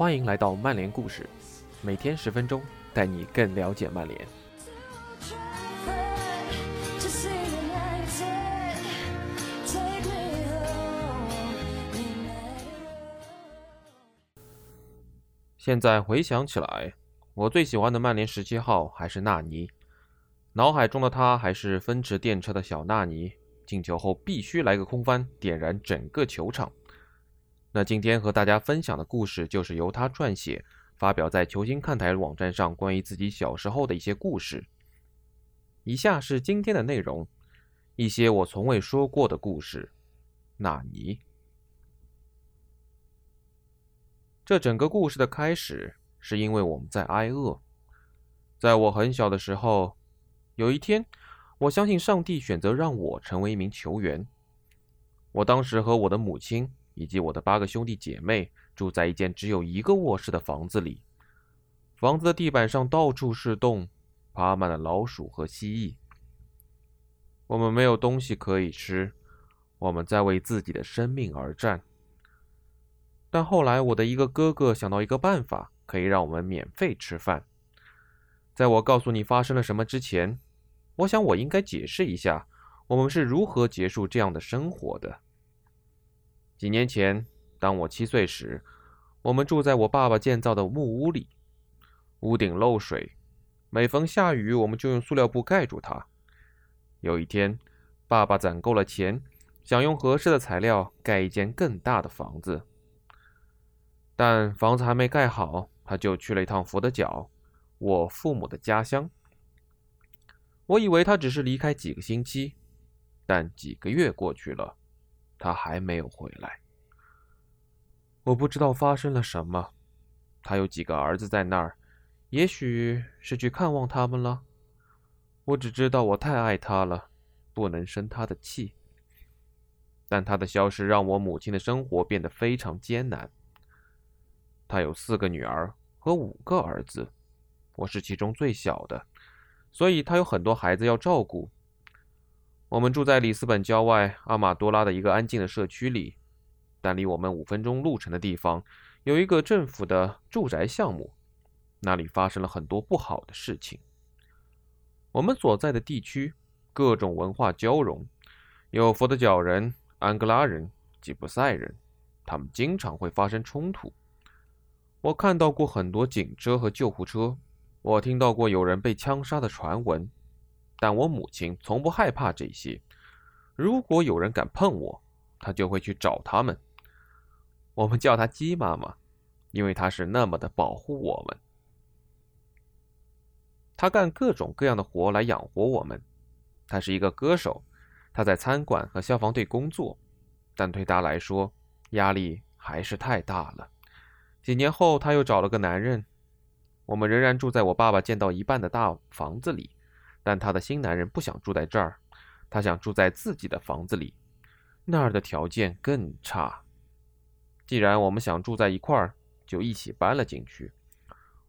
欢迎来到曼联故事，每天十分钟，带你更了解曼联。现在回想起来，我最喜欢的曼联十七号还是纳尼，脑海中的他还是风驰电车的小纳尼。进球后必须来个空翻，点燃整个球场。那今天和大家分享的故事，就是由他撰写、发表在球星看台网站上关于自己小时候的一些故事。以下是今天的内容：一些我从未说过的故事。纳尼？这整个故事的开始，是因为我们在挨饿。在我很小的时候，有一天。我相信上帝选择让我成为一名球员。我当时和我的母亲以及我的八个兄弟姐妹住在一间只有一个卧室的房子里。房子的地板上到处是洞，爬满了老鼠和蜥蜴。我们没有东西可以吃，我们在为自己的生命而战。但后来，我的一个哥哥想到一个办法，可以让我们免费吃饭。在我告诉你发生了什么之前。我想，我应该解释一下，我们是如何结束这样的生活的。几年前，当我七岁时，我们住在我爸爸建造的木屋里，屋顶漏水，每逢下雨，我们就用塑料布盖住它。有一天，爸爸攒够了钱，想用合适的材料盖一间更大的房子，但房子还没盖好，他就去了一趟佛得角，我父母的家乡。我以为他只是离开几个星期，但几个月过去了，他还没有回来。我不知道发生了什么。他有几个儿子在那儿，也许是去看望他们了。我只知道我太爱他了，不能生他的气。但他的消失让我母亲的生活变得非常艰难。他有四个女儿和五个儿子，我是其中最小的。所以他有很多孩子要照顾。我们住在里斯本郊外阿马多拉的一个安静的社区里，但离我们五分钟路程的地方有一个政府的住宅项目，那里发生了很多不好的事情。我们所在的地区各种文化交融，有佛得角人、安哥拉人、吉普赛人，他们经常会发生冲突。我看到过很多警车和救护车。我听到过有人被枪杀的传闻，但我母亲从不害怕这些。如果有人敢碰我，她就会去找他们。我们叫她鸡妈妈，因为她是那么的保护我们。她干各种各样的活来养活我们。她是一个歌手，她在餐馆和消防队工作，但对她来说，压力还是太大了。几年后，她又找了个男人。我们仍然住在我爸爸建到一半的大房子里，但他的新男人不想住在这儿，他想住在自己的房子里，那儿的条件更差。既然我们想住在一块儿，就一起搬了进去。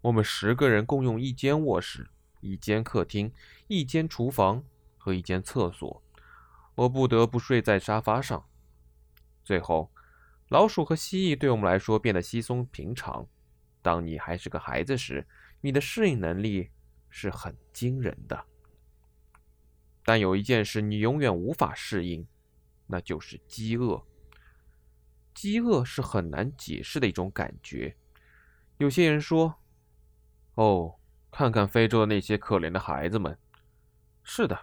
我们十个人共用一间卧室、一间客厅、一间厨房和一间厕所，我不得不睡在沙发上。最后，老鼠和蜥蜴对我们来说变得稀松平常。当你还是个孩子时，你的适应能力是很惊人的。但有一件事你永远无法适应，那就是饥饿。饥饿是很难解释的一种感觉。有些人说：“哦，看看非洲的那些可怜的孩子们。”是的，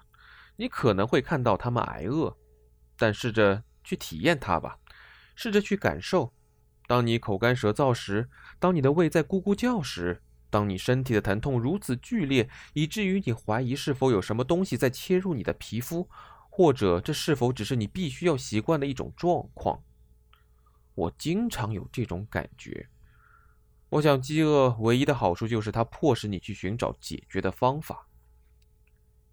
你可能会看到他们挨饿，但试着去体验它吧，试着去感受。当你口干舌燥时，当你的胃在咕咕叫时，当你身体的疼痛如此剧烈，以至于你怀疑是否有什么东西在切入你的皮肤，或者这是否只是你必须要习惯的一种状况？我经常有这种感觉。我想，饥饿唯一的好处就是它迫使你去寻找解决的方法。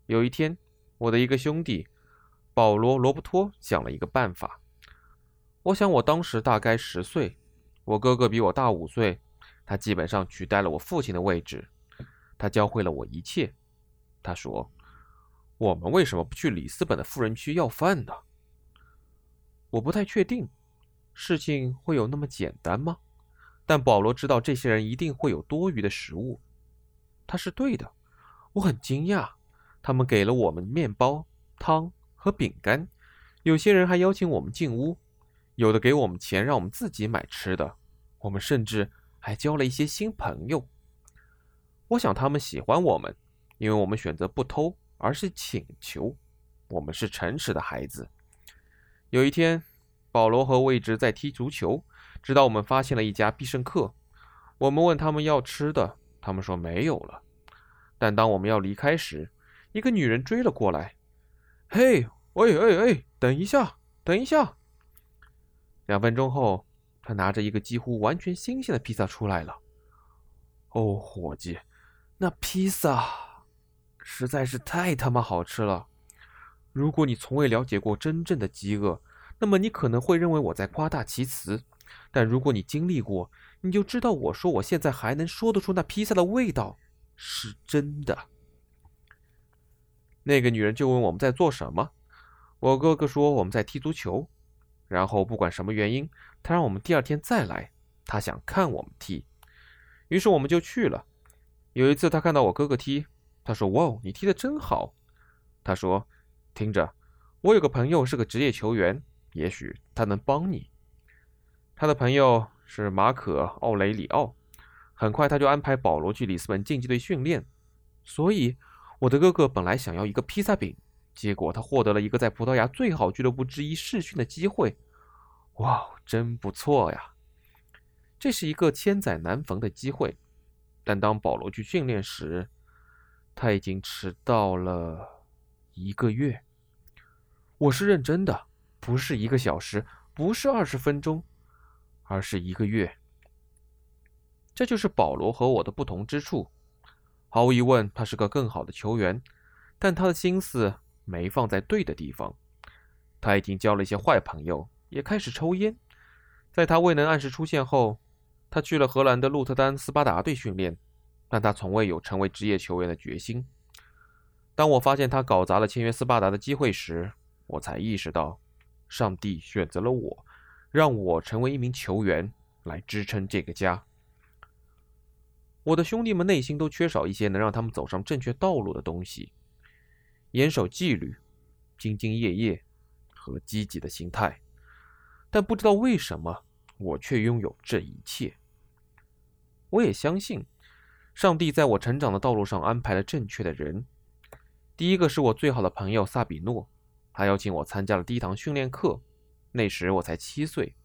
有一天，我的一个兄弟保罗·罗伯托想了一个办法。我想，我当时大概十岁。我哥哥比我大五岁，他基本上取代了我父亲的位置。他教会了我一切。他说：“我们为什么不去里斯本的富人区要饭呢？”我不太确定，事情会有那么简单吗？但保罗知道这些人一定会有多余的食物。他是对的，我很惊讶。他们给了我们面包、汤和饼干，有些人还邀请我们进屋，有的给我们钱让我们自己买吃的。我们甚至还交了一些新朋友。我想他们喜欢我们，因为我们选择不偷，而是请求。我们是诚实的孩子。有一天，保罗和我一直在踢足球，直到我们发现了一家必胜客。我们问他们要吃的，他们说没有了。但当我们要离开时，一个女人追了过来。“嘿，喂，哎哎，等一下，等一下！”两分钟后，他拿着一个几乎完全新鲜的披萨出来了。哦，伙计，那披萨实在是太他妈好吃了！如果你从未了解过真正的饥饿，那么你可能会认为我在夸大其词；但如果你经历过，你就知道我说我现在还能说得出那披萨的味道是真的。那个女人就问我们在做什么，我哥哥说我们在踢足球，然后不管什么原因，他让我们第二天再来，他想看我们踢，于是我们就去了。有一次他看到我哥哥踢，他说：“哇，你踢得真好。”他说。听着，我有个朋友是个职业球员，也许他能帮你。他的朋友是马可·奥雷里奥。很快他就安排保罗去里斯本竞技队训练。所以，我的哥哥本来想要一个披萨饼，结果他获得了一个在葡萄牙最好俱乐部之一试训的机会。哇，真不错呀！这是一个千载难逢的机会。但当保罗去训练时，他已经迟到了一个月。我是认真的，不是一个小时，不是二十分钟，而是一个月。这就是保罗和我的不同之处。毫无疑问，他是个更好的球员，但他的心思没放在对的地方。他已经交了一些坏朋友，也开始抽烟。在他未能按时出现后，他去了荷兰的鹿特丹斯巴达队训练，但他从未有成为职业球员的决心。当我发现他搞砸了签约斯巴达的机会时，我才意识到，上帝选择了我，让我成为一名球员来支撑这个家。我的兄弟们内心都缺少一些能让他们走上正确道路的东西：严守纪律、兢兢业业和积极的心态。但不知道为什么，我却拥有这一切。我也相信，上帝在我成长的道路上安排了正确的人。第一个是我最好的朋友萨比诺。他邀请我参加了第一堂训练课，那时我才七岁。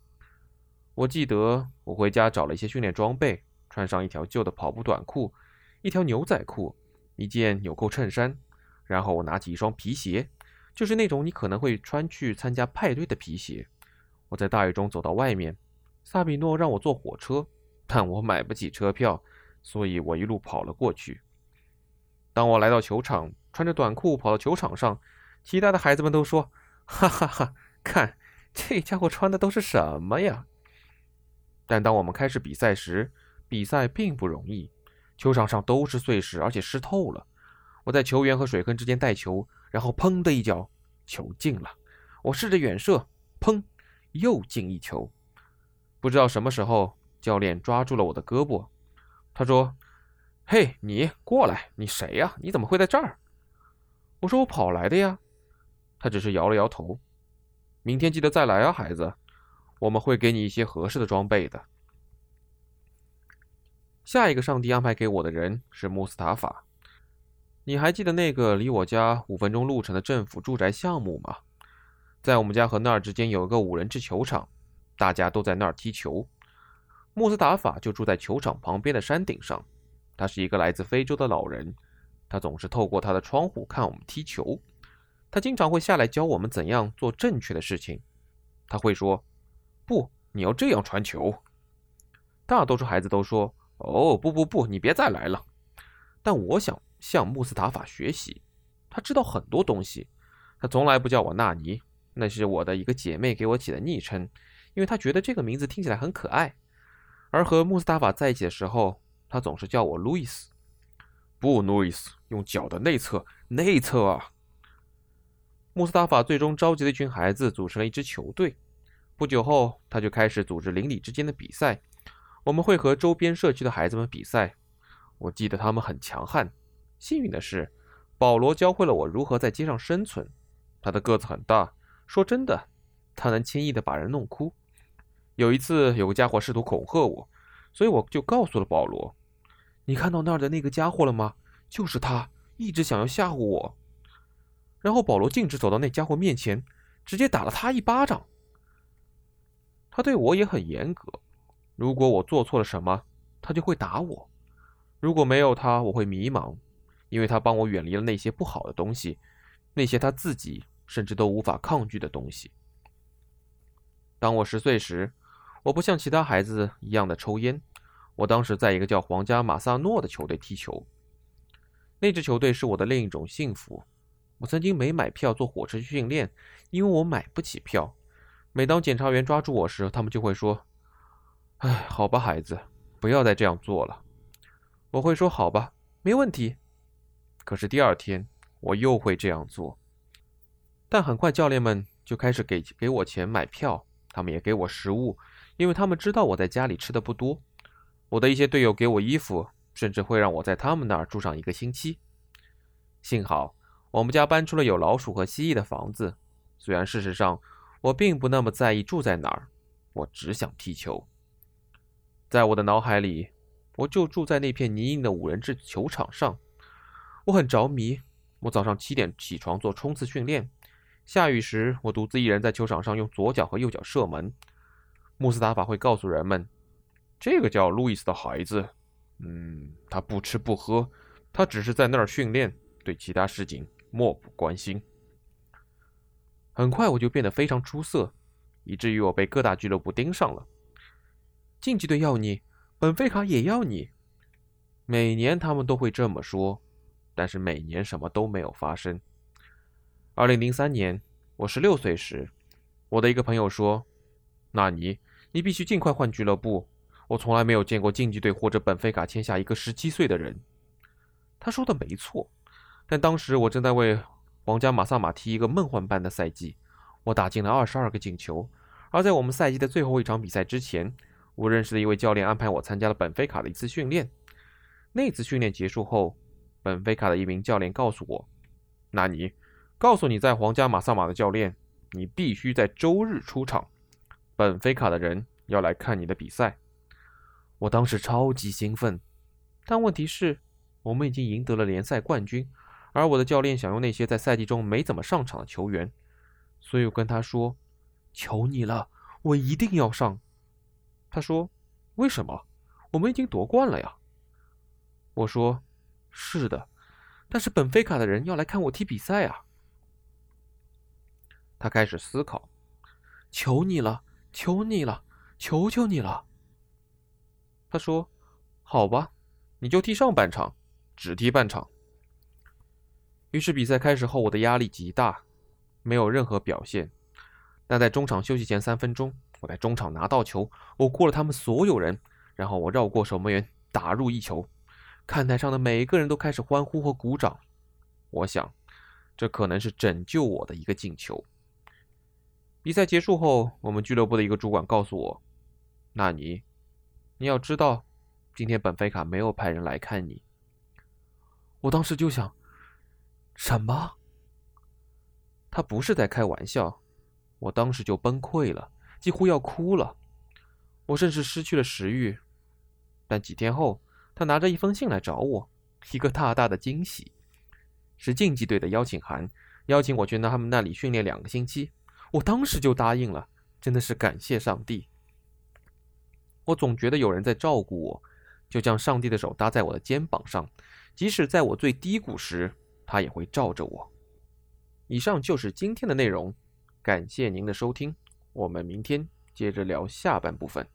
我记得我回家找了一些训练装备，穿上一条旧的跑步短裤，一条牛仔裤，一件纽扣衬衫，然后我拿起一双皮鞋，就是那种你可能会穿去参加派对的皮鞋。我在大雨中走到外面，萨比诺让我坐火车，但我买不起车票，所以我一路跑了过去。当我来到球场，穿着短裤跑到球场上。其他的孩子们都说：“哈哈哈，看这家伙穿的都是什么呀？”但当我们开始比赛时，比赛并不容易。球场上都是碎石，而且湿透了。我在球员和水坑之间带球，然后砰的一脚，球进了。我试着远射，砰，又进一球。不知道什么时候，教练抓住了我的胳膊，他说：“嘿，你过来，你谁呀？你怎么会在这儿？”我说：“我跑来的呀。”他只是摇了摇头。明天记得再来啊，孩子，我们会给你一些合适的装备的。下一个上帝安排给我的人是穆斯塔法。你还记得那个离我家五分钟路程的政府住宅项目吗？在我们家和那儿之间有一个五人制球场，大家都在那儿踢球。穆斯塔法就住在球场旁边的山顶上。他是一个来自非洲的老人，他总是透过他的窗户看我们踢球。他经常会下来教我们怎样做正确的事情。他会说：“不，你要这样传球。”大多数孩子都说：“哦，不不不，你别再来了。”但我想向穆斯塔法学习。他知道很多东西。他从来不叫我纳尼，那是我的一个姐妹给我起的昵称，因为她觉得这个名字听起来很可爱。而和穆斯塔法在一起的时候，他总是叫我路易斯。不，路易斯，用脚的内侧，内侧啊。穆斯塔法最终召集了一群孩子，组成了一支球队。不久后，他就开始组织邻里之间的比赛。我们会和周边社区的孩子们比赛。我记得他们很强悍。幸运的是，保罗教会了我如何在街上生存。他的个子很大，说真的，他能轻易的把人弄哭。有一次，有个家伙试图恐吓我，所以我就告诉了保罗：“你看到那儿的那个家伙了吗？就是他，一直想要吓唬我。”然后保罗径直走到那家伙面前，直接打了他一巴掌。他对我也很严格，如果我做错了什么，他就会打我；如果没有他，我会迷茫，因为他帮我远离了那些不好的东西，那些他自己甚至都无法抗拒的东西。当我十岁时，我不像其他孩子一样的抽烟。我当时在一个叫皇家马萨诺的球队踢球，那支球队是我的另一种幸福。我曾经没买票坐火车去训练，因为我买不起票。每当检察员抓住我时，他们就会说：“哎，好吧，孩子，不要再这样做了。”我会说：“好吧，没问题。”可是第二天我又会这样做。但很快教练们就开始给给我钱买票，他们也给我食物，因为他们知道我在家里吃的不多。我的一些队友给我衣服，甚至会让我在他们那儿住上一个星期。幸好我们家搬出了有老鼠和蜥蜴的房子，虽然事实上。我并不那么在意住在哪儿，我只想踢球。在我的脑海里，我就住在那片泥泞的五人制球场上。我很着迷。我早上七点起床做冲刺训练，下雨时我独自一人在球场上用左脚和右脚射门。穆斯塔法会告诉人们，这个叫路易斯的孩子，嗯，他不吃不喝，他只是在那儿训练，对其他事情漠不关心。很快我就变得非常出色，以至于我被各大俱乐部盯上了。竞技队要你，本菲卡也要你。每年他们都会这么说，但是每年什么都没有发生。二零零三年，我十六岁时，我的一个朋友说：“纳尼，你必须尽快换俱乐部。”我从来没有见过竞技队或者本菲卡签下一个十七岁的人。他说的没错，但当时我正在为。皇家马萨马踢一个梦幻般的赛季，我打进了二十二个进球。而在我们赛季的最后一场比赛之前，我认识的一位教练安排我参加了本菲卡的一次训练。那次训练结束后，本菲卡的一名教练告诉我：“纳尼，告诉你在皇家马萨马的教练，你必须在周日出场。本菲卡的人要来看你的比赛。”我当时超级兴奋，但问题是，我们已经赢得了联赛冠军。而我的教练想用那些在赛季中没怎么上场的球员，所以我跟他说：“求你了，我一定要上。”他说：“为什么？我们已经夺冠了呀。”我说：“是的，但是本菲卡的人要来看我踢比赛啊。”他开始思考：“求你了，求你了，求求你了。”他说：“好吧，你就踢上半场，只踢半场。”于是比赛开始后，我的压力极大，没有任何表现。但在中场休息前三分钟，我在中场拿到球，我过了他们所有人，然后我绕过守门员，打入一球。看台上的每一个人都开始欢呼和鼓掌。我想，这可能是拯救我的一个进球。比赛结束后，我们俱乐部的一个主管告诉我：“纳尼，你要知道，今天本菲卡没有派人来看你。”我当时就想。什么？他不是在开玩笑，我当时就崩溃了，几乎要哭了，我甚至失去了食欲。但几天后，他拿着一封信来找我，一个大大的惊喜，是竞技队的邀请函，邀请我去他们那里训练两个星期。我当时就答应了，真的是感谢上帝。我总觉得有人在照顾我，就像上帝的手搭在我的肩膀上，即使在我最低谷时。他也会罩着我。以上就是今天的内容，感谢您的收听，我们明天接着聊下半部分。